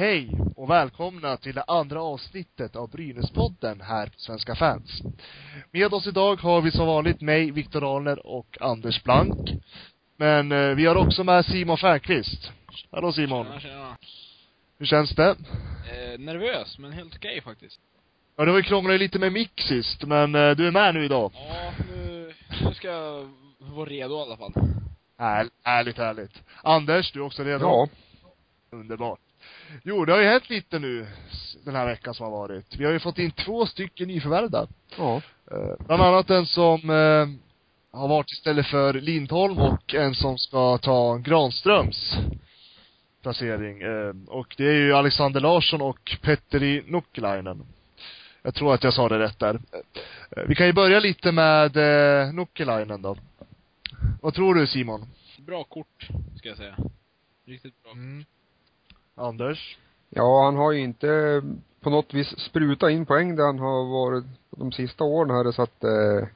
Hej och välkomna till det andra avsnittet av Brynäspodden här på Svenska fans. Med oss idag har vi som vanligt mig, Viktor Ahlner och Anders Blank. Men eh, vi har också med Simon Fernqvist. Hallå Simon. Tjena, tjena. Hur känns det? Eh, nervös, men helt okej faktiskt. Ja, det var ju krånglat lite med mix sist, men eh, du är med nu idag. Ja, nu, nu ska jag vara redo i alla fall. Här, härligt, härligt. Anders, du är också redo? Ja. Underbart. Jo, det har ju hänt lite nu, den här veckan som har varit. Vi har ju fått in två stycken nyförvärvda. Ja. Eh, bland annat en som eh, har varit istället för Lindholm och en som ska ta Granströms placering. Eh, och det är ju Alexander Larsson och Petteri Nukkelainen. Jag tror att jag sa det rätt där. Eh, vi kan ju börja lite med eh, Nukkelainen då. Vad tror du Simon? Bra kort, ska jag säga. Riktigt bra. Mm. Anders? Ja, han har ju inte eh, på något vis sprutat in poäng där han har varit de sista åren här så att eh,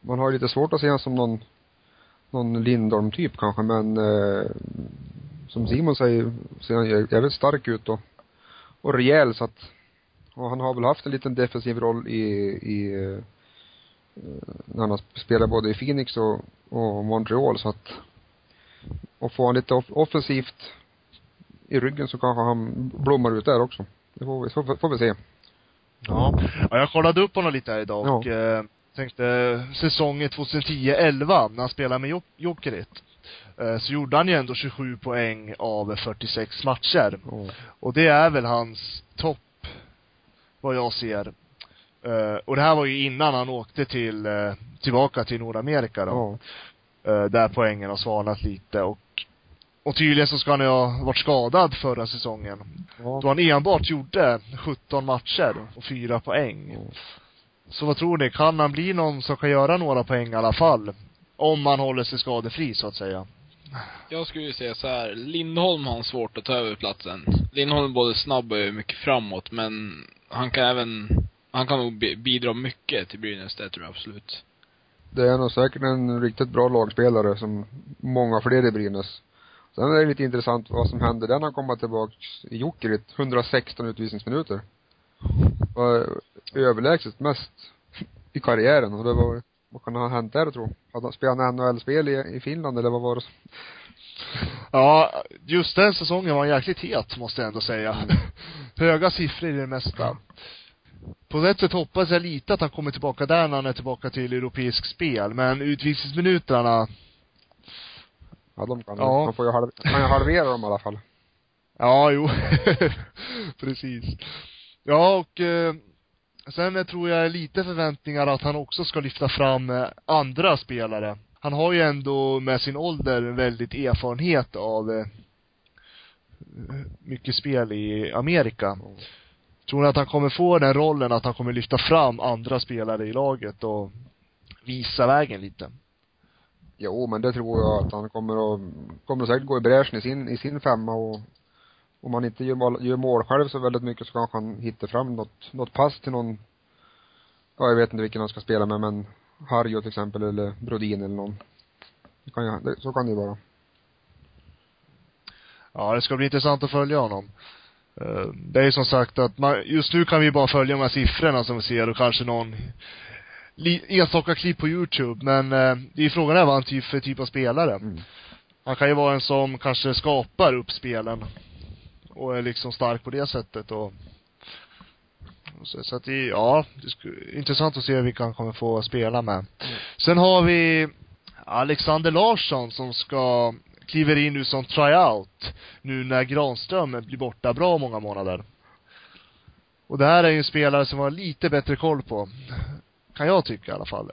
man har ju lite svårt att se honom som någon någon Lindholm-typ kanske men eh, som Simon säger ser han jävligt stark ut och och rejäl så att och han har väl haft en liten defensiv roll i, i eh, när han har spelat både i Phoenix och, och Montreal så att och får han lite off- offensivt i ryggen så kanske han blommar ut där också. Det får vi, får, får vi se. Ja. ja, jag kollade upp honom lite här idag Ja. och eh, tänkte säsongen 2010-11 när han spelade med Jok- Jokerit. Eh, så gjorde han ju ändå 27 poäng av 46 matcher. Ja. Och det är väl hans topp, vad jag ser. Eh, och det här var ju innan han åkte till, eh, tillbaka till Nordamerika då. Eh, där poängen har svalnat lite och och tydligen så ska han ju ha varit skadad förra säsongen. Då Ja. han enbart gjorde 17 matcher och 4 poäng. Ja. Så vad tror ni? Kan han bli någon som kan göra några poäng i alla fall? Om han håller sig skadefri så att säga. Jag skulle ju säga så här, Lindholm har svårt att ta över platsen. Lindholm är både snabb och mycket framåt, men han kan även, han kan nog bi- bidra mycket till Brynäs, det tror jag absolut. Det är nog säkert en riktigt bra lagspelare som många fler i Brynäs. Sen är det lite intressant vad som hände när han kommer tillbaks i Jokerit. 116 utvisningsminuter. Var överlägset mest i karriären och det var, vad kan ha hänt där tror Hade han spelat NHL-spel i, i Finland eller vad var det? Ja, just den säsongen var jäkligt het, måste jag ändå säga. Höga siffror i det mesta. På ett sätt hoppas jag lite att han kommer tillbaka där när han är tillbaka till europeisk spel, men utvisningsminuterna, Ja, de kan Ja. Man får ju halv, kan ju halvera dem i alla fall. Ja, jo. Precis. Ja, och eh, sen tror jag lite förväntningar att han också ska lyfta fram eh, andra spelare. Han har ju ändå med sin ålder väldigt erfarenhet av eh, mycket spel i Amerika. Tror ni att han kommer få den rollen att han kommer lyfta fram andra spelare i laget och visa vägen lite? Jo, men det tror jag att han kommer att, kommer säkert gå i bräschen i sin, i sin femma och om han inte gör mål, gör mål själv så väldigt mycket så kanske han hittar fram något, något pass till någon, ja jag vet inte vilken han ska spela med men Harjo till exempel eller Brodin eller någon. Det kan ju, det, så kan det ju vara. Ja, det ska bli intressant att följa honom. Eh, det är ju som sagt att man, just nu kan vi bara följa de här siffrorna som vi ser och kanske någon enstaka klipp på Youtube, men eh, det är frågan är vad han typ för typ av spelare. Mm. Han kan ju vara en som kanske skapar upp spelen och är liksom stark på det sättet och så, så att det, ja, det är intressant att se vilka han kommer få spela med. Sen har vi Alexander Larsson som ska kliver in nu som tryout nu när Granström blir borta bra många månader. Och det här är ju en spelare som har lite bättre koll på. Kan jag tycka i alla fall.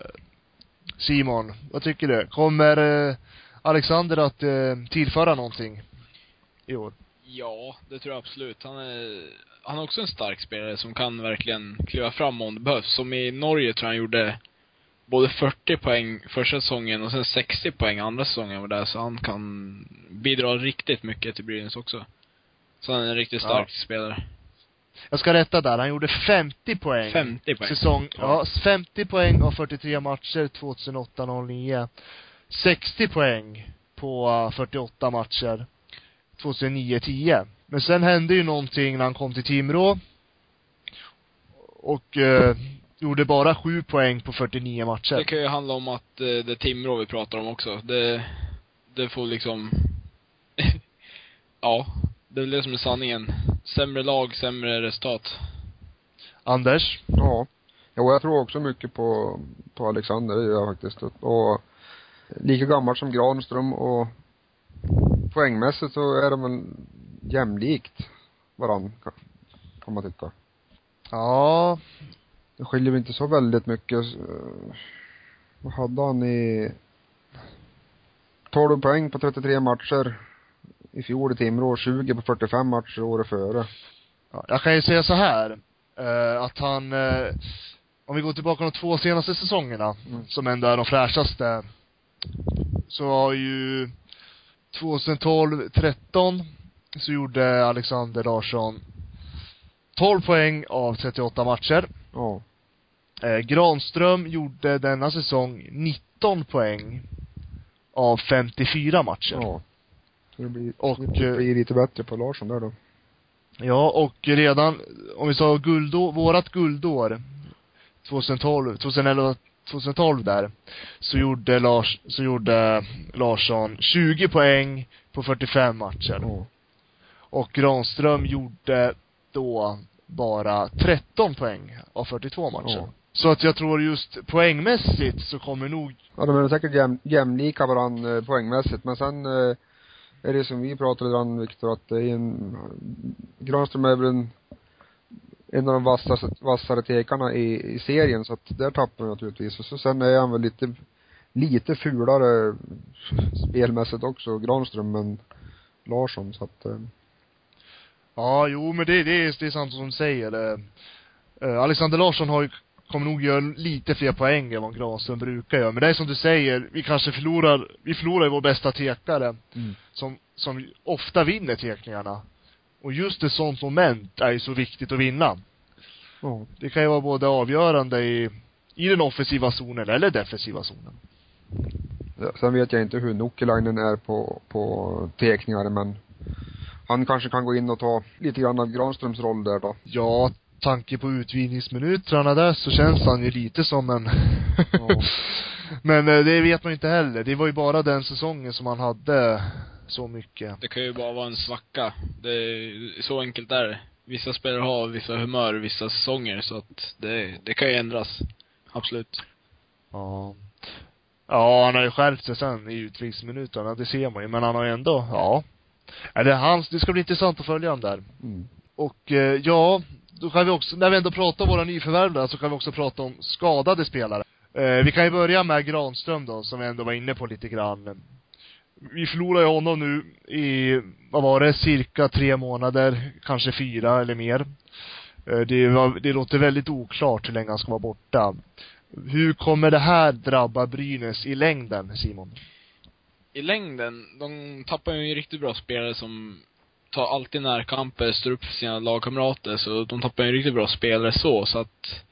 Simon, vad tycker du? Kommer eh, Alexander att eh, tillföra någonting i år? Ja, det tror jag absolut. Han är, han är också en stark spelare som kan verkligen kliva fram om det behövs. Som i Norge tror jag han gjorde både 40 poäng första säsongen och sen 60 poäng andra säsongen var där, så han kan bidra riktigt mycket till Brynäs också. Så han är en riktigt stark spelare. Jag ska rätta där, han gjorde 50 poäng. 50 poäng. Säsong, ja, 50 poäng av 43 matcher 2008-09. 60 poäng på eh, 48 matcher 2009-10. Men sen hände ju någonting när han kom till Timrå. Och eh, gjorde bara sju poäng på 49 matcher. Det kan ju handla om att eh, det är Timrå vi pratar om också. Det, det får liksom, ja, det är väl det som är sanningen. Sämre lag, sämre resultat. Anders? Ja. Jo, jag tror också mycket på, på Alexander, det gör jag faktiskt. Och lika gammal som Granström och poängmässigt så är de väl jämlikt varann, kan, man tycka. Ja, Det skiljer väl inte så väldigt mycket. Vad hade han i 12 poäng på 33 matcher i fjol i Timrå, 20 på 45 matcher året före. Ja, jag kan ju säga så här, eh, att han, eh, om vi går tillbaka de två senaste säsongerna, Mm. som ändå är de fräschaste, så har ju 2012-13 så gjorde Alexander Larsson 12 poäng av 38 matcher. Ja. Eh, Granström gjorde denna säsong 19 poäng av 54 matcher. Ja. Så det blir, Och, det blir lite bättre på Larsson där då. Ja, och redan, om vi sa guldår, vårat guldår, 2012, 2011, 2012 där, så gjorde Lars, så gjorde Larsson 20 poäng på 45 matcher. Ja. Och Granström gjorde då bara 13 poäng av 42 matcher. Ja. Så att jag tror just poängmässigt så kommer nog, Ja, de är säkert jäm, jämlika varandra eh, poängmässigt, men sen eh, är det som vi pratade om Viktor, att det är en, Granström är väl en, en av de vassaste, vassare tekarna i, i serien, så att där tappar han naturligtvis. Och så sen är han väl lite, lite fulare spelmässigt också, Granström, men Larsson, så att, eh, ja jo men det, det är, det är sant som du säger. Eh, eh Alexander Larsson har ju, kommer nog göra lite fler poäng än vad Granström brukar göra. Men det är som du säger, vi kanske förlorar, vi förlorar ju vår bästa tekare. mm. som, som ofta vinner tekningarna. Och just ett sånt moment är ju så viktigt att vinna. ja. Det kan ju vara både avgörande i, i den offensiva zonen eller defensiva zonen. Ja, Sen vet jag inte hur Nokelainen är på, på tekningar, men han kanske kan gå in och ta lite grann av Granströms roll där då. Ja, tanke på utvidgningsminuterna där så känns han ju lite som en Ja. Men eh, det vet man inte heller. Det var ju bara den säsongen som han hade så mycket. Det kan ju bara vara en svacka. Det är, så enkelt är det. Vissa spelare har vissa humör vissa säsonger, så att det, det kan ju ändras. Absolut. Ja. Ja, han har ju skärpt sig sen i utvisningsminuterna, det ser man ju. Men han har ju ändå, ja. Ja, det är hans, det ska bli intressant att följa honom där. Mm. Och eh, ja, då kan vi också, när vi ändå pratar om våra nyförvärv där, så kan vi också prata om skadade spelare. Eh, vi kan ju börja med Granström då, som vi ändå var inne på lite grann. Vi förlorade ju honom nu i, vad var det, cirka tre månader, kanske fyra eller mer. Eh, det, var, det låter väldigt oklart hur länge han ska vara borta. Hur kommer det här drabba Brynäs i längden, Simon? I längden, de tappar ju en riktigt bra spelare som tar alltid närkamper, står upp för sina lagkamrater, så de tappar ju en riktigt bra spelare så, så att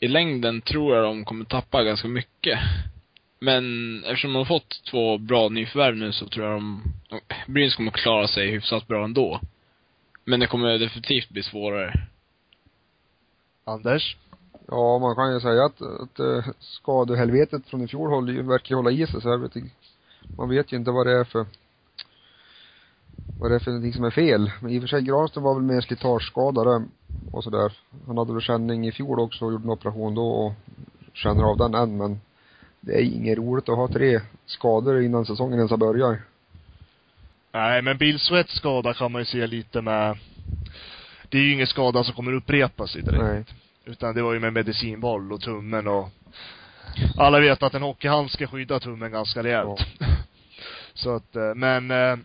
i längden tror jag de kommer tappa ganska mycket. Men eftersom de har fått två bra nyförvärv nu så tror jag de, Brynäs kommer klara sig hyfsat bra ändå. Men det kommer definitivt bli svårare. Anders? Ja, man kan ju säga att, att eh, skadehelvetet från i fjol håller, verkar hålla i sig, så jag vet inte, man vet ju inte vad det är för vad det är för någonting som är fel. Men i och för sig, Granström var väl mer slitageskadade och sådär. Han hade väl känning i fjol också och gjorde en operation då och känner av den än, men det är inget roligt att ha tre skador innan säsongen ens har börjat. Nej, men Bill Sweats skada kan man ju se lite med det är ju ingen skada som kommer upprepa sig direkt. Nej. Utan det var ju med medicinboll och tummen och alla vet att en hockeyhandske skyddar tummen ganska rejält. Så att, eh, men eh,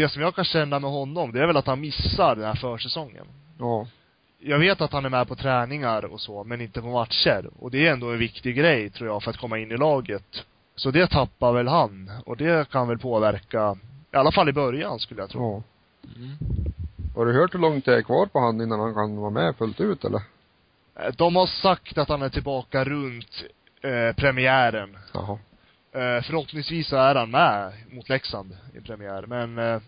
det som jag kan känna med honom, det är väl att han missar den här försäsongen. Ja. Jag vet att han är med på träningar och så, men inte på matcher. Och det är ändå en viktig grej, tror jag, för att komma in i laget. Så det tappar väl han. Och det kan väl påverka, i alla fall i början skulle jag tro. Ja. Mm. Har du hört hur långt det är kvar på han innan han kan vara med fullt ut eller? Eh, De har sagt att han är tillbaka runt eh, premiären. Jaha. Eh, förhoppningsvis så är han med mot Leksand i premiär, men eh,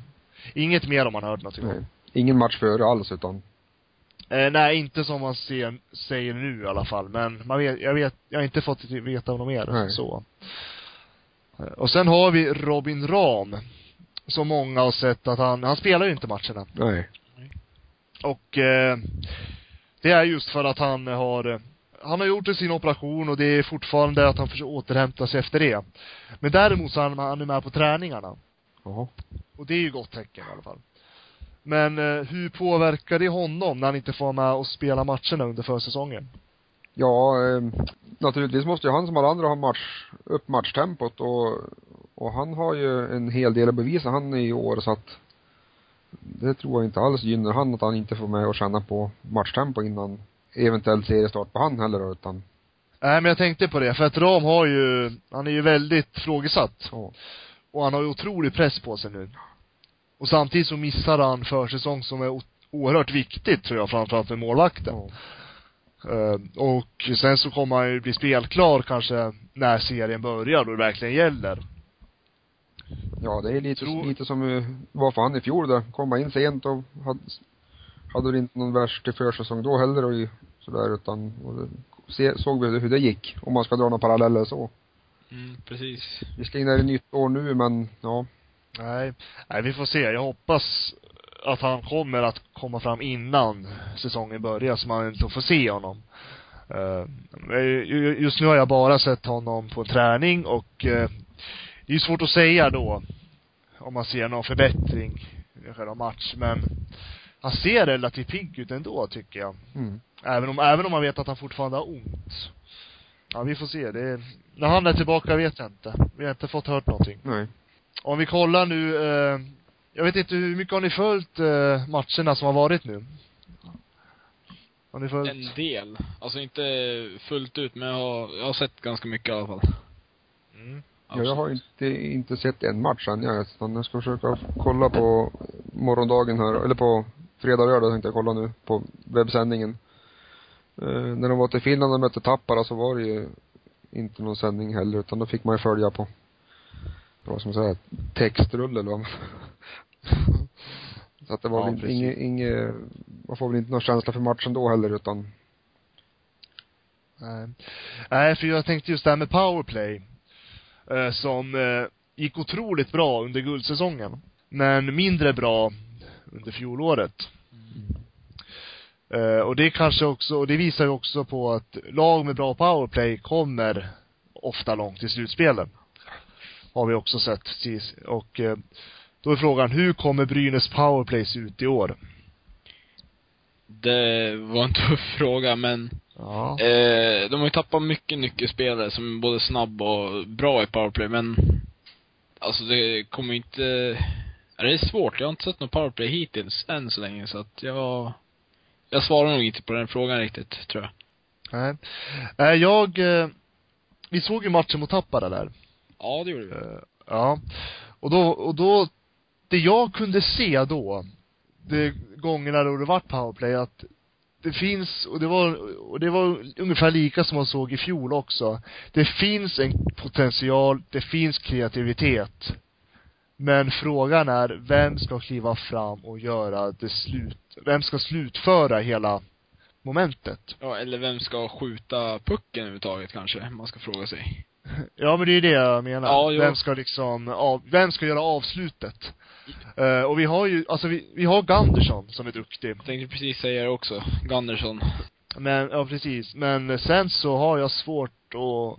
Inget mer om man hört någonting Nej. Ingen match före alls utan, Eh, nej, inte som man ser, säger nu i alla fall. Men man vet, jag vet, jag har inte fått veta något mer Nej. så. Eh, Och sen har vi Robin Ram. Som många har sett att han, han spelar ju inte matcherna. nej. Och eh, det är just för att han har eh, han har gjort sin operation och det är fortfarande att han försöker återhämta sig efter det. Men däremot så är han, han är med på träningarna. Jaha. Och det är ju gott tecken i alla fall. Men eh, hur påverkar det honom när han inte får med och spela matcherna under försäsongen? Ja, eh, naturligtvis måste ju han som alla andra ha match, upp matchtempot och, och han har ju en hel del att bevisa han i år så att det tror jag inte alls gynnar han att han inte får med och känna på matchtempo innan eventuellt seriestart på han heller då, utan, Nej men jag tänkte på det, för att Ram har ju, han är ju väldigt frågesatt. ja. Och han har ju otrolig press på sig nu. Och samtidigt så missar han försäsong som är oerhört viktigt tror jag, framförallt med målvakten. ja. Eh, och sen så kommer han ju bli spelklar kanske när serien börjar, då det verkligen gäller. Ja, det är lite, Tror- lite som eh, var för han i fjol då. Komma in sent och hade, hade väl inte någon värst försäsong då heller och ju sådär utan, och det, se, såg vi hur det gick. Om man ska dra några paralleller så. Mm, precis. Vi ska in i nytt år nu men, ja. Nej, nej vi får se. Jag hoppas att han kommer att komma fram innan säsongen börjar så man inte får se honom. Eh, ju- just nu har jag bara sett honom på träning och eh, det är ju svårt att säga då om man ser någon förbättring i själva match, men han ser relativt pigg ut ändå tycker jag. Mm. Även om, även om man vet att han fortfarande har ont. Ja, vi får se. Det är, när han är tillbaka vet jag inte. Vi har inte fått hört någonting. Nej. Om vi kollar nu, eh, jag vet inte hur mycket har ni följt eh, matcherna som har varit nu? Har ni följt? En del. Alltså inte fullt ut, men jag har, jag har sett ganska mycket i alla fall. Mm. Ja, jag har inte, inte sett en match än jag, utan jag ska försöka kolla på morgondagen här, eller på fredag och lördag tänkte jag kolla nu, på webbsändningen. Eh, när de var till Finland och mötte Tappara så var det ju inte någon sändning heller, utan då fick man ju följa på, vad ska man säga, textrulle eller vad man Så att det var Ja, väl precis. inget, inget, man får väl inte någon känsla för matchen då heller utan, Nej. Nej, för jag tänkte just det här med powerplay. Eh, som eh, gick otroligt bra under guldsäsongen. Men mindre bra under fjolåret. Eh, och det kanske också, och det visar ju också på att lag med bra powerplay kommer ofta långt i slutspelen. Har vi också sett precis. Och eh, då är frågan, hur kommer Brynäs powerplay se ut i år? Det var en tuff fråga, men Ja. eh, de har ju tappat mycket nyckelspelare som är både snabb och bra i powerplay, men alltså det kommer inte, det är svårt. Jag har inte sett någon powerplay hittills, än så länge, så att jag, jag svarar nog inte på den frågan riktigt, tror jag. Nej. Nej, jag, eh, vi såg ju matchen mot Tappara där. Ja, det gjorde vi. Eh, Ja. Och då, och då, det jag kunde se då, de gångerna då det vart powerplay, att det finns, och det var, och det var ungefär lika som man såg i fjol också. Det finns en potential, det finns kreativitet. Men frågan är, vem ska kliva fram och göra det slut, vem ska slutföra hela momentet? Ja, eller vem ska skjuta pucken överhuvudtaget kanske, man ska fråga sig. Ja men det är ju det jag menar. Ja, jo. vem ska liksom, av, vem ska göra avslutet? Eh, och vi har ju, alltså vi, vi har Gunderson som är duktig. Jag tänkte precis säga det också. Gunderson. Men, ja precis. Men sen så har jag svårt att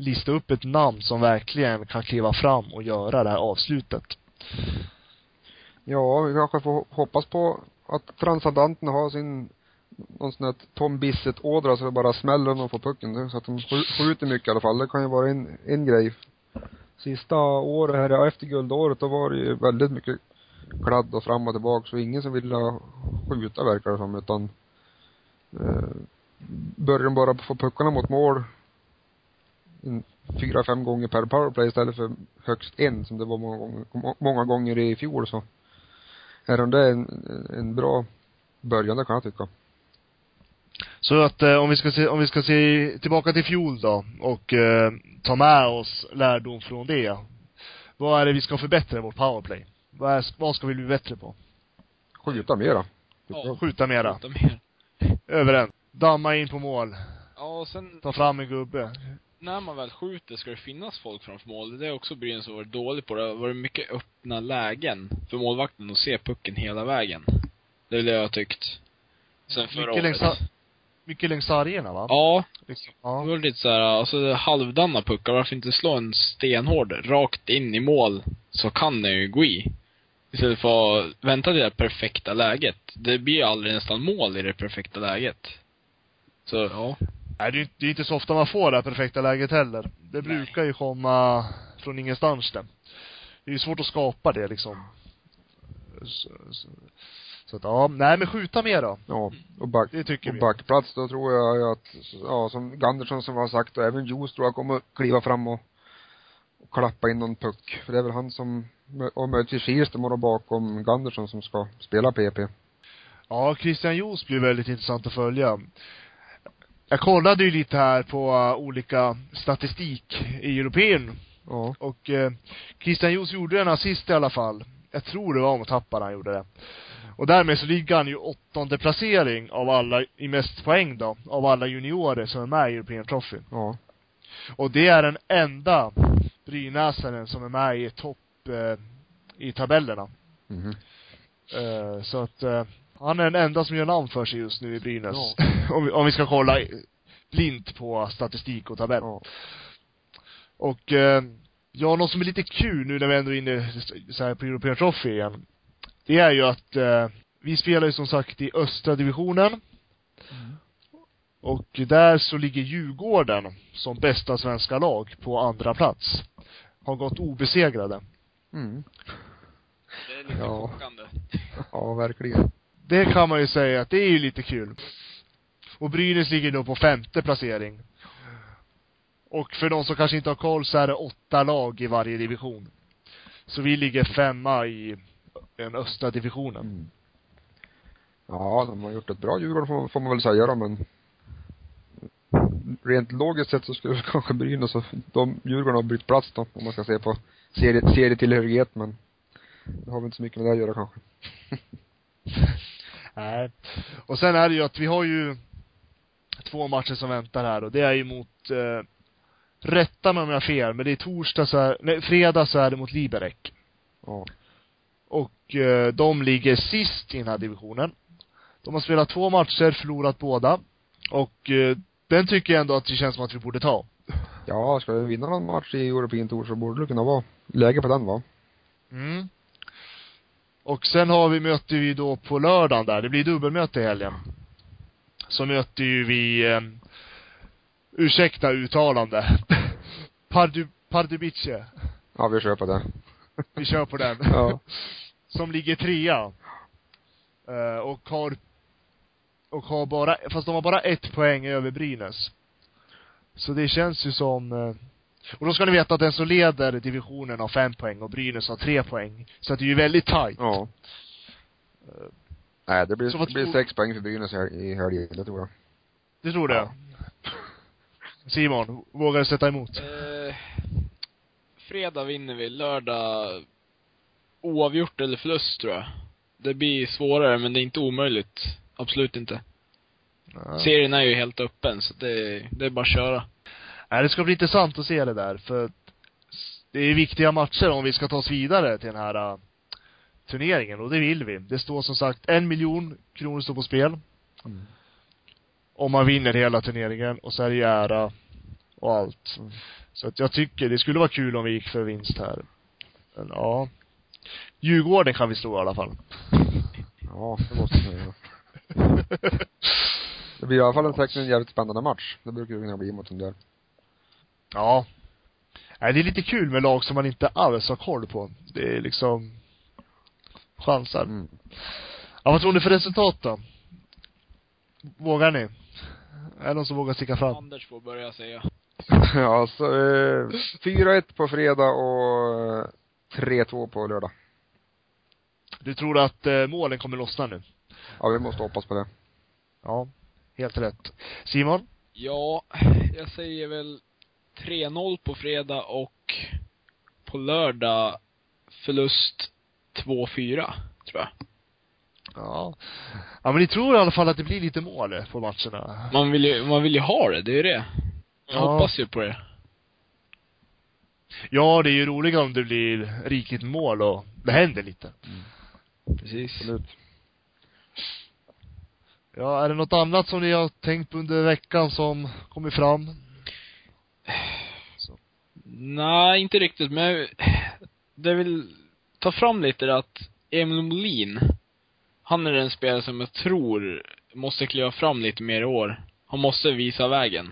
lista upp ett namn som verkligen kan kliva fram och göra det här avslutet. ja, vi kanske får hoppas på att transcendanterna har sin någon sån här Tom Bissett-ådra så det bara smäller när de får pucken. Så att de skjuter mycket i alla fall. Det kan ju vara en, en grej. Sista året här, ja, efter guldåret, då var det ju väldigt mycket kladd och fram och tillbaka. Så ingen som ville skjuta verkar det som, utan eh, började de bara få puckarna mot mål fyra, fem gånger per powerplay istället för högst en som det var många gånger, må- många gånger i fjol så är de det en, en bra början, det kan jag tycka. Så att eh, om vi ska se, om vi ska se tillbaka till fjol då och eh, ta med oss lärdom från det. Vad är det vi ska förbättra i vårt powerplay? Vad, är, vad ska vi bli bättre på? Skjuta mera. Ja. Skjuta mera. Skjuta mer. Överens. Damma in på mål. Ja, och sen Ta fram en gubbe. När man väl skjuter ska det finnas folk framför mål. Det är också Brynäs har varit dålig på. Det har varit mycket öppna lägen för målvakten att se pucken hela vägen. Det är det jag har tyckt. Sen förra Mycket längs, året. mycket längs sargerna va? Ja, Liksom. det Ja. var lite såhär, alltså det halvdana puckar. Varför inte slå en stenhård rakt in i mål? Så kan den ju gå i. Istället för att vänta till det perfekta läget. Det blir ju aldrig nästan mål i det perfekta läget. Så, ja. Nej, det är ju det är inte så ofta man får det här perfekta läget heller. Det Nej. brukar ju komma från ingenstans det. Det är ju svårt att skapa det liksom. Så, så, så att, ja, nej men skjuta mer då. Ja. Och back, Det tycker och vi. backplats, då tror jag att, ja, som Gandersson som har sagt, och även Juice tror jag kommer att kliva fram och, och klappa in någon puck. För det är väl han som, och möjligtvis Kirstem och bakom Gandersson som ska spela PP. Ja, Christian Joos blir väldigt intressant att följa. Jag kollade ju lite här på uh, olika statistik i Europeen Ja. och uh, Christian Joos gjorde en assist i alla fall. Jag tror det var mot Happar han gjorde det. Och därmed så ligger han ju åttonde placering av alla, i mest poäng då, av alla juniorer som är med i European Trophy. Ja. Och det är den enda brynäsaren som är med i topp, eh, i tabellerna. Mhm. Eh, så att, eh, han är den enda som gör namn för sig just nu i Brynäs. Ja. om, vi, om vi ska kolla blint på statistik och tabell. Ja. Och, eh, ja, något som är lite kul nu när vi ändå är inne så här på European Trophy igen. Det är ju att, eh, vi spelar ju som sagt i östra divisionen. Och där så ligger Djurgården som bästa svenska lag på andra plats. Har gått obesegrade. Mm. Det är lite Ja. chockande. Ja, verkligen. Det kan man ju säga att det är ju lite kul. Och Brynäs ligger då på femte placering. Och för de som kanske inte har koll så är det åtta lag i varje division. Så vi ligger femma i den östra divisionen. Mm. Ja, de har gjort ett bra Djurgården får, får man väl säga då, men rent logiskt sett så skulle kanske Brynäs och de Djurgården har bytt plats då, om man ska se på serie, serietillhörighet, men det har väl inte så mycket med det att göra kanske. Nej. Och sen är det ju att vi har ju två matcher som väntar här och det är ju mot, eh, rätta mig om jag har fel, men det är torsdag så är, nej, fredag så är det mot Liberec. Ja. Och eh, de ligger sist i den här divisionen. De har spelat två matcher, förlorat båda. Och eh, den tycker jag ändå att det känns som att vi borde ta. Ja, ska vi vinna någon match i European Tour så borde det kunna vara läge på den va? Mm. Och sen har vi, möter vi då på lördagen där, det blir dubbelmöte i helgen. Så möter ju vi, eh, ursäkta uttalande, Pardu, Pardubice. Ja, vi kör på det. Vi kör på den. Ja. Som ligger trea. Eh, och har, och har bara, fast de har bara ett poäng över Brynäs. Så det känns ju som, eh, och då ska ni veta att den som leder divisionen har fem poäng och Brynäs har tre poäng. Så att det är ju väldigt tajt. Ja. Eh, Nej, det blir, Så vad det blir tror- sex poäng för Brynäs här i helgen, det tror jag. Det tror du? Ja. Simon, vågar du sätta emot? Eh, fredag vinner vi, lördag oavgjort eller förlust tror jag. Det blir svårare, men det är inte omöjligt. Absolut inte. Nej. Serien är ju helt öppen, så det, det är bara att köra. Nej, det ska bli intressant att se det där, för det är viktiga matcher om vi ska ta oss vidare till den här uh, turneringen, och det vill vi. Det står som sagt en miljon kronor står på spel. Mm. Om man vinner hela turneringen, och så är det ju ära och allt. Mm. Så att jag tycker det skulle vara kul om vi gick för vinst här. Men ja. Djurgården kan vi slå i alla fall. Ja, det måste man göra. Det blir i alla fall en säkert en jävligt spännande match. Det brukar det kunna bli mot den där. Ja. Nej, det är lite kul med lag som man inte alls har koll på. Det är liksom chansar. Mm. Ja, vad tror ni för resultat då? Vågar ni? Är det någon som vågar sticka fram? Anders får börja säga. ja, så eh, 4-1 på fredag och eh, 3-2 på lördag. Du tror att eh, målen kommer lossna nu? Ja, vi måste hoppas på det. Ja, helt rätt. Simon? Ja, jag säger väl 3-0 på fredag och på lördag förlust 2-4, tror jag. Ja. Ja men ni tror i alla fall att det blir lite mål på matcherna? Man vill ju, man vill ju ha det, det är ju det. Jag Ja. hoppas ju på det. Ja, det är ju roligare om det blir riktigt mål och det händer lite. Precis. Absolut. Ja, är det något annat som ni har tänkt på under veckan som kommit fram? Nej, inte riktigt, men det vill ta fram lite att Emil Molin, han är den spelare som jag tror måste kliva fram lite mer i år. Han måste visa vägen.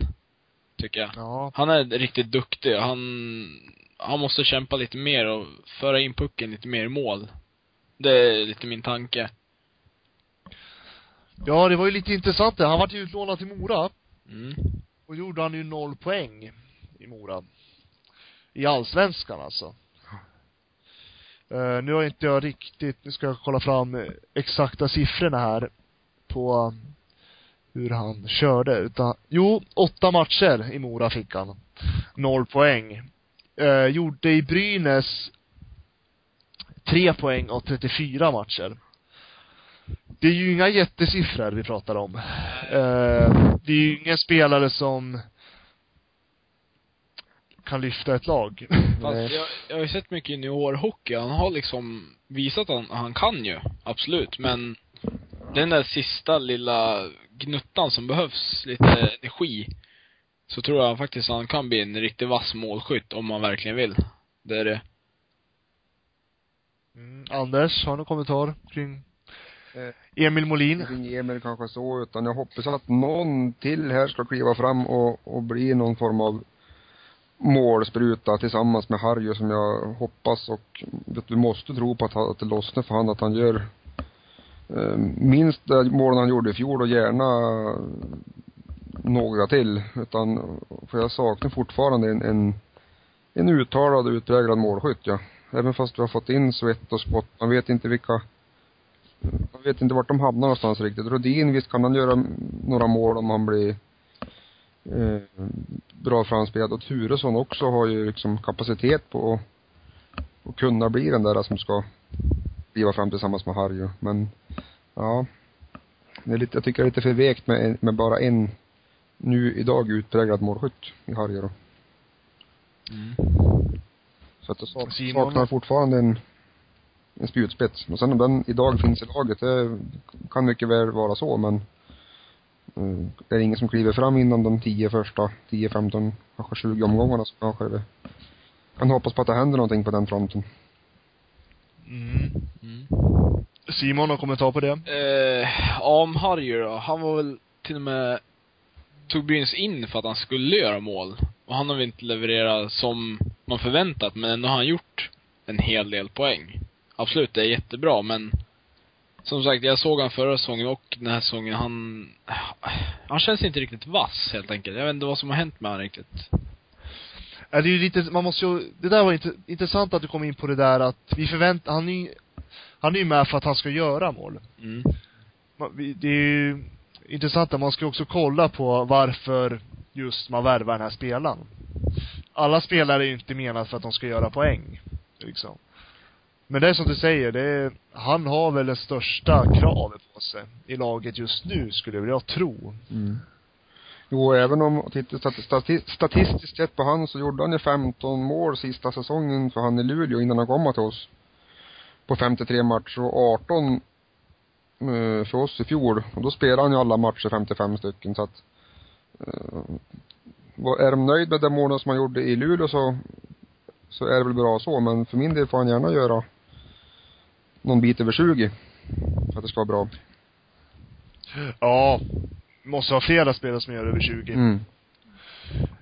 Tycker jag. Ja. Han är riktigt duktig. Han, han måste kämpa lite mer och föra in pucken lite mer i mål. Det är lite min tanke. Ja, det var ju lite intressant det. Han vart ju utlånad till Mora. Mm. Och gjorde han ju noll poäng i Mora. I allsvenskan alltså. Uh, nu har inte jag riktigt, nu ska jag kolla fram exakta siffrorna här på um, hur han körde. Utan, jo, åtta matcher i Mora fick han. Noll poäng. Uh, gjorde i Brynäs tre poäng av 34 matcher. Det är ju inga jättesiffror vi pratar om. Uh, det är ju ingen spelare som kan lyfta ett lag. Fast jag, jag har ju sett mycket juniorhockey. Han har liksom visat att han, han kan ju. Absolut. Men den där sista lilla gnuttan som behövs, lite energi, så tror jag faktiskt att han kan bli en riktigt vass målskytt om man verkligen vill. Det är det. Mm. Anders, har du någon kommentar kring Eh, Emil Molin? Kring Emil kanske så, utan jag hoppas att någon till här ska kliva fram och, och bli någon form av målspruta tillsammans med Harjo som jag hoppas och vet, du måste tro på att, att det lossnar för han att han gör eh, minst det målen han gjorde i fjol och gärna några till. Utan, för jag saknar fortfarande en, en, en uttalad och utpräglad målskytt ja. Även fast vi har fått in Svett och Spott. Man vet inte vilka man vet inte vart de hamnar någonstans riktigt. Rodin, visst kan han göra några mål om han blir eh, bra framspelad. Och Turesson också har ju liksom kapacitet på att, att kunna bli den där som ska kliva fram tillsammans med Harry. Men, ja. Det är lite, jag tycker det är lite för vekt med, med bara en nu idag utpräglad målskytt i Harry då. Mm. Så att jag sak, saknar fortfarande en, en spjutspets. Och sen om den idag finns i laget, det kan mycket väl vara så men eh, det är ingen som kliver fram inom de tio första, 10, 15, kanske 20 omgångarna så kanske det kan hoppas på att det händer någonting på den fronten. Mm. Mm. Simon, någon kommentar på det? Eh, Am Harry då, han var väl till och med, tog Brynäs in för att han skulle göra mål. Och han har väl inte levererat som man förväntat, men ändå har han gjort en hel del poäng. Absolut, det är jättebra, men som sagt, jag såg han förra säsongen och den här säsongen, han, han känns inte riktigt vass helt enkelt. Jag vet inte vad som har hänt med honom riktigt. Ja, det är ju lite, man måste ju, det där var inte, intressant att du kom in på det där att vi förväntar, han är ju, han är ju med för att han ska göra mål. Mm. Det är ju intressant att man ska också kolla på varför just man värvar den här spelaren. Alla spelare är ju inte menade för att de ska göra poäng, liksom. Men det är som du säger, det är, han har väl det största kravet på sig i laget just nu, skulle jag tro. Mm. Jo, även om, titta statistiskt sett på han så gjorde han ju 15 mål sista säsongen för han i Luleå innan han kom till oss. På 53 matcher och 18 eh, för oss i fjol. Och då spelade han ju alla matcher, 55 stycken så att eh, var- är de nöjd med de målen som han gjorde i Luleå så så är det väl bra så, men för min del får han gärna göra någon bit över 20 för att det ska vara bra. Ja, måste ha flera spelare som gör över 20. Mm.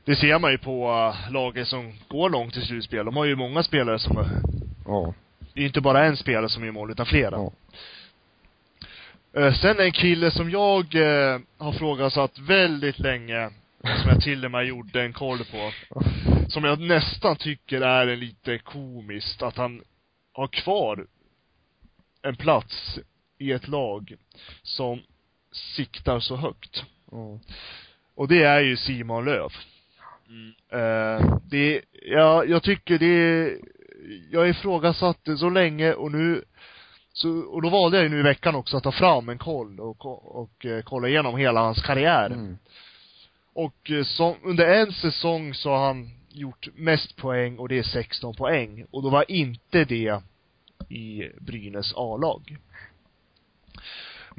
Det ser man ju på uh, laget som går långt i slutspel. De har ju många spelare som, uh, Ja. det är inte bara en spelare som gör mål, utan flera. Ja. Eh, sen en kille som jag eh, har frågasatt väldigt länge, som jag till och med gjorde en koll på, som jag nästan tycker är en lite komiskt, att han har kvar en plats i ett lag som siktar så högt. Ja. Och det är ju Simon Löv. Mm. Eh, det, ja, jag tycker det jag ifrågasatte så länge och nu, så, och då valde jag ju nu i veckan också att ta fram en koll och, och, och eh, kolla igenom hela hans karriär. Mm. Och eh, som, under en säsong så har han gjort mest poäng och det är 16 poäng. Och då var inte det i Brynäs A-lag.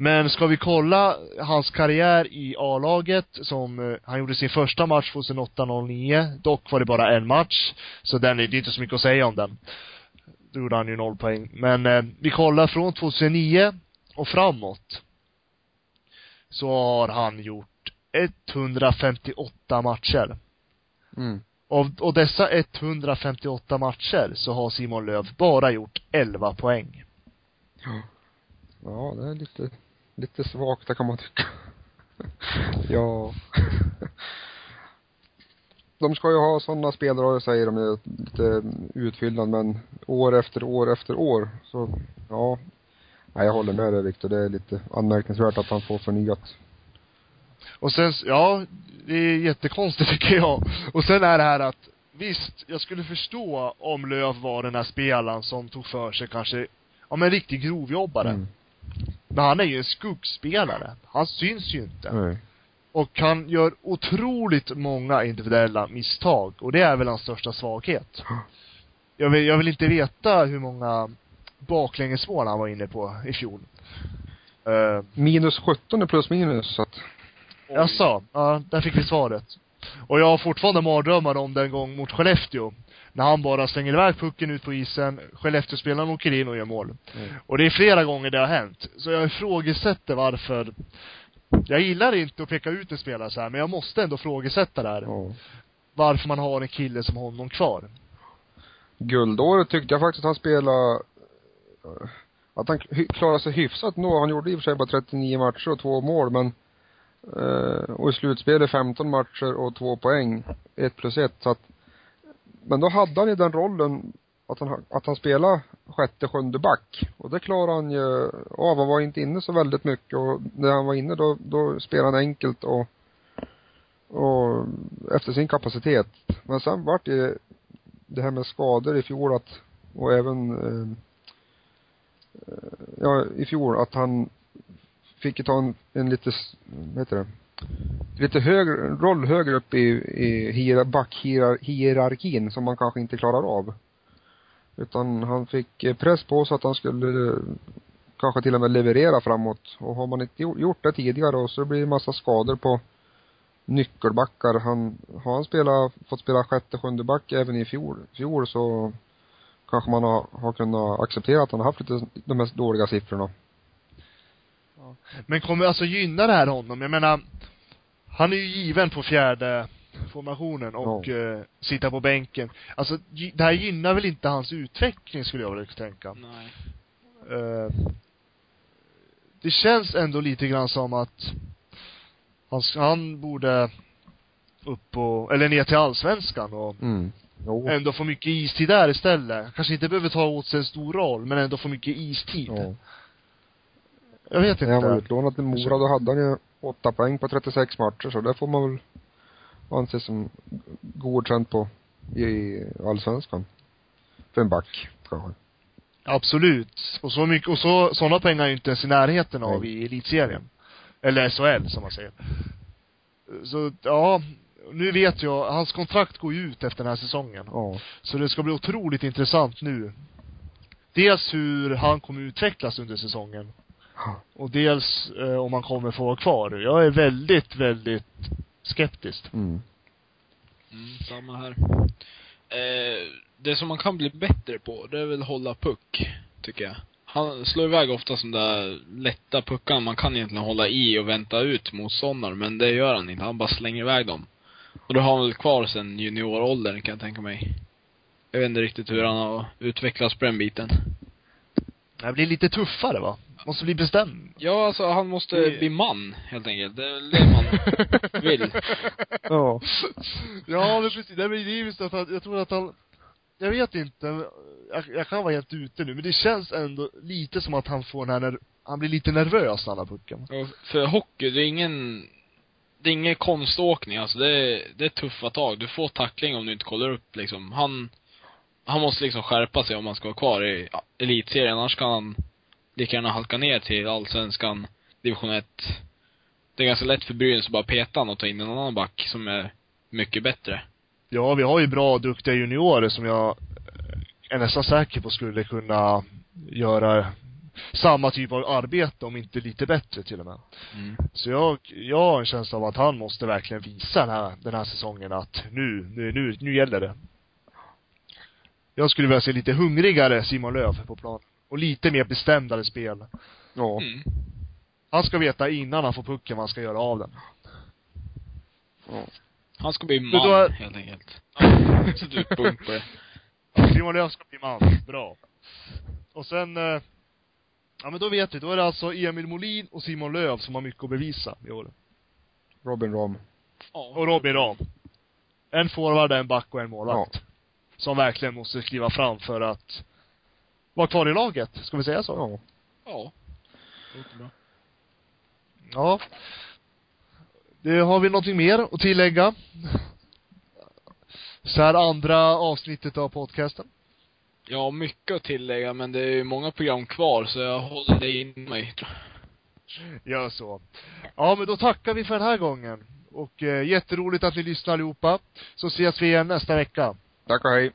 Men ska vi kolla hans karriär i A-laget som, eh, han gjorde sin första match 2008-09, dock var det bara en match, så den det är inte så mycket att säga om den. Då gjorde han ju noll poäng. Men eh, vi kollar från 2009 och framåt. Så har han gjort 158 matcher. Mm. Av, och dessa 158 matcher så har Simon Löv bara gjort 11 poäng. Ja, Ja, det är lite, lite svagt det kan man tycka. ja. De ska ju ha sådana spelare, säger de ju, lite utfyllnad, men år efter år efter år, så, ja. Nej, jag håller med dig Viktor. Det är lite anmärkningsvärt att han får förnyat. Och sen, ja, det är jättekonstigt tycker jag. Och sen är det här att, visst, jag skulle förstå om Löv var den här spelaren som tog för sig kanske, ja men en riktig grovjobbare. Mm. Men han är ju en skuggspelare. Han syns ju inte. Nej. Och han gör otroligt många individuella misstag. Och det är väl hans största svaghet. Jag vill, jag vill inte veta hur många baklängesmål han var inne på i fjol. Uh, Minus 17 är plus minus, så att, Jaså? Ja, där fick vi svaret. Och jag har fortfarande mardrömmar om den gång mot Skellefteå. När han bara slänger iväg pucken ut på isen, Skellefteåspelaren åker in och gör mål. Mm. Och det är flera gånger det har hänt. Så jag ifrågasätter varför jag gillar inte att peka ut en spelare så här, men jag måste ändå frågesätta det här. ja. Varför man har en kille som honom kvar. Guldåret tyckte jag faktiskt att han spelade, eh, att han klarade sig hyfsat nå. Han gjorde i och för sig bara 39 matcher och två mål, men Eh, och i slutspelet 15 matcher och två poäng, ett plus ett, så att men då hade han ju den rollen att han, att han spelade sjätte, sjunde back. Och det klarade han ju av. Han var inte inne så väldigt mycket och när han var inne då, då spelade han enkelt och, och efter sin kapacitet. Men sen vart det det här med skador i fjol att, och även, eh, eh, ja, i fjol att han fick ju ta en, en lite, vad heter det, lite högre, roll högre upp i, i hier, backhierarkin som man kanske inte klarar av. Utan han fick eh, press på sig att han skulle eh, kanske till och med leverera framåt. Och har man inte gjort- gjort det tidigare och så blir det massa skador på nyckelbackar. Han, har han spelat, fått spela sjätte, sjunde back även i fjol, fjol så kanske man har, har kunnat acceptera att han har haft lite de mest dåliga siffrorna. Men kommer alltså gynna det här honom? Jag menar, han är ju given på fjärde formationen och eh, sitta på bänken. Alltså, det här gynnar väl inte hans utveckling skulle jag vilja tänka. Nej. Eh, det känns ändå lite grann som att han, han borde upp och, eller ner till allsvenskan och Mm. Jo. ändå få mycket istid där istället. Kanske inte behöver ta åt sig en stor roll, men ändå få mycket istid. Ja. Jag vet När han var inte. utlånad till Mora då hade han ju åtta poäng på 36 matcher så det får man väl anse som godkänt på i allsvenskan. För en back, kanske. Absolut. Och så mycket, och så, sådana pengar är ju inte ens i närheten av Nej. i elitserien. Eller SHL, som man säger. Så, ja, nu vet jag, hans kontrakt går ju ut efter den här säsongen. Ja. Så det ska bli otroligt intressant nu. Dels hur han kommer utvecklas under säsongen. Och dels eh, om han kommer få vara kvar. Jag är väldigt, väldigt skeptisk. Mm. Mm, samma här. Eh, det som man kan bli bättre på, det är väl hålla puck, tycker jag. Han slår iväg ofta som där lätta puckar man kan egentligen hålla i och vänta ut motståndaren, men det gör han inte. Han bara slänger iväg dem. Och det har han väl kvar sen junioråldern, kan jag tänka mig. Jag vet inte riktigt hur han har utvecklats på den biten. Det blir lite tuffare va? Måste bli bestämd. Ja, alltså han måste Det- bli man, helt enkelt. Det är det man vill. Ja. ja, men precis. Nej, men det är just att han, jag tror att han, jag vet inte, jag, jag kan vara helt ute nu, men det känns ändå lite som att han får den här, han blir lite nervös när han har pucken. Och för hockey, det är ingen, det är ingen konståkning alltså. Det är, det är tuffa tag. Du får tackling om du inte kollar upp liksom. Han, han måste liksom skärpa sig om han ska vara kvar i ja, elitserien. Annars kan han lika gärna halka ner till allsvenskan, division 1. Det är ganska lätt för Brynäs att bara peta och ta in en annan back som är mycket bättre. Ja, vi har ju bra, duktiga juniorer som jag eh, är nästan säker på skulle kunna göra samma typ av arbete, om inte lite bättre till och med. Mm. Så jag, jag har en känsla av att han måste verkligen visa den här, den här säsongen att nu, nu, nu, nu gäller det. Jag skulle vilja se lite hungrigare Simon Löv på plan. Och lite mer bestämdare spel. Ja. Mm. Han ska veta innan han får pucken vad han ska göra av den. ja. Han ska bli man, då helt enkelt. Ja, så du det. Simon Löv ska bli man. Bra. Och sen, eh, ja men då vet vi, då är det alltså Emil Molin och Simon Löv som har mycket att bevisa i år. Robin Ram. Ja. Och Robin Ram. En forward, en back och en målvakt. Som verkligen måste kliva fram för att vara kvar i laget. Ska vi säga så? Ja. Ja. Ja. Det, har vi någonting mer att tillägga? Så här andra avsnittet av podcasten. Har mycket att tillägga, men det är ju många program kvar, så jag håller det in mig. Gör så. Ja, men då tackar vi för den här gången. Och eh, jätteroligt att ni lyssnar allihopa. Så ses vi igen nästa vecka. Tack och hej.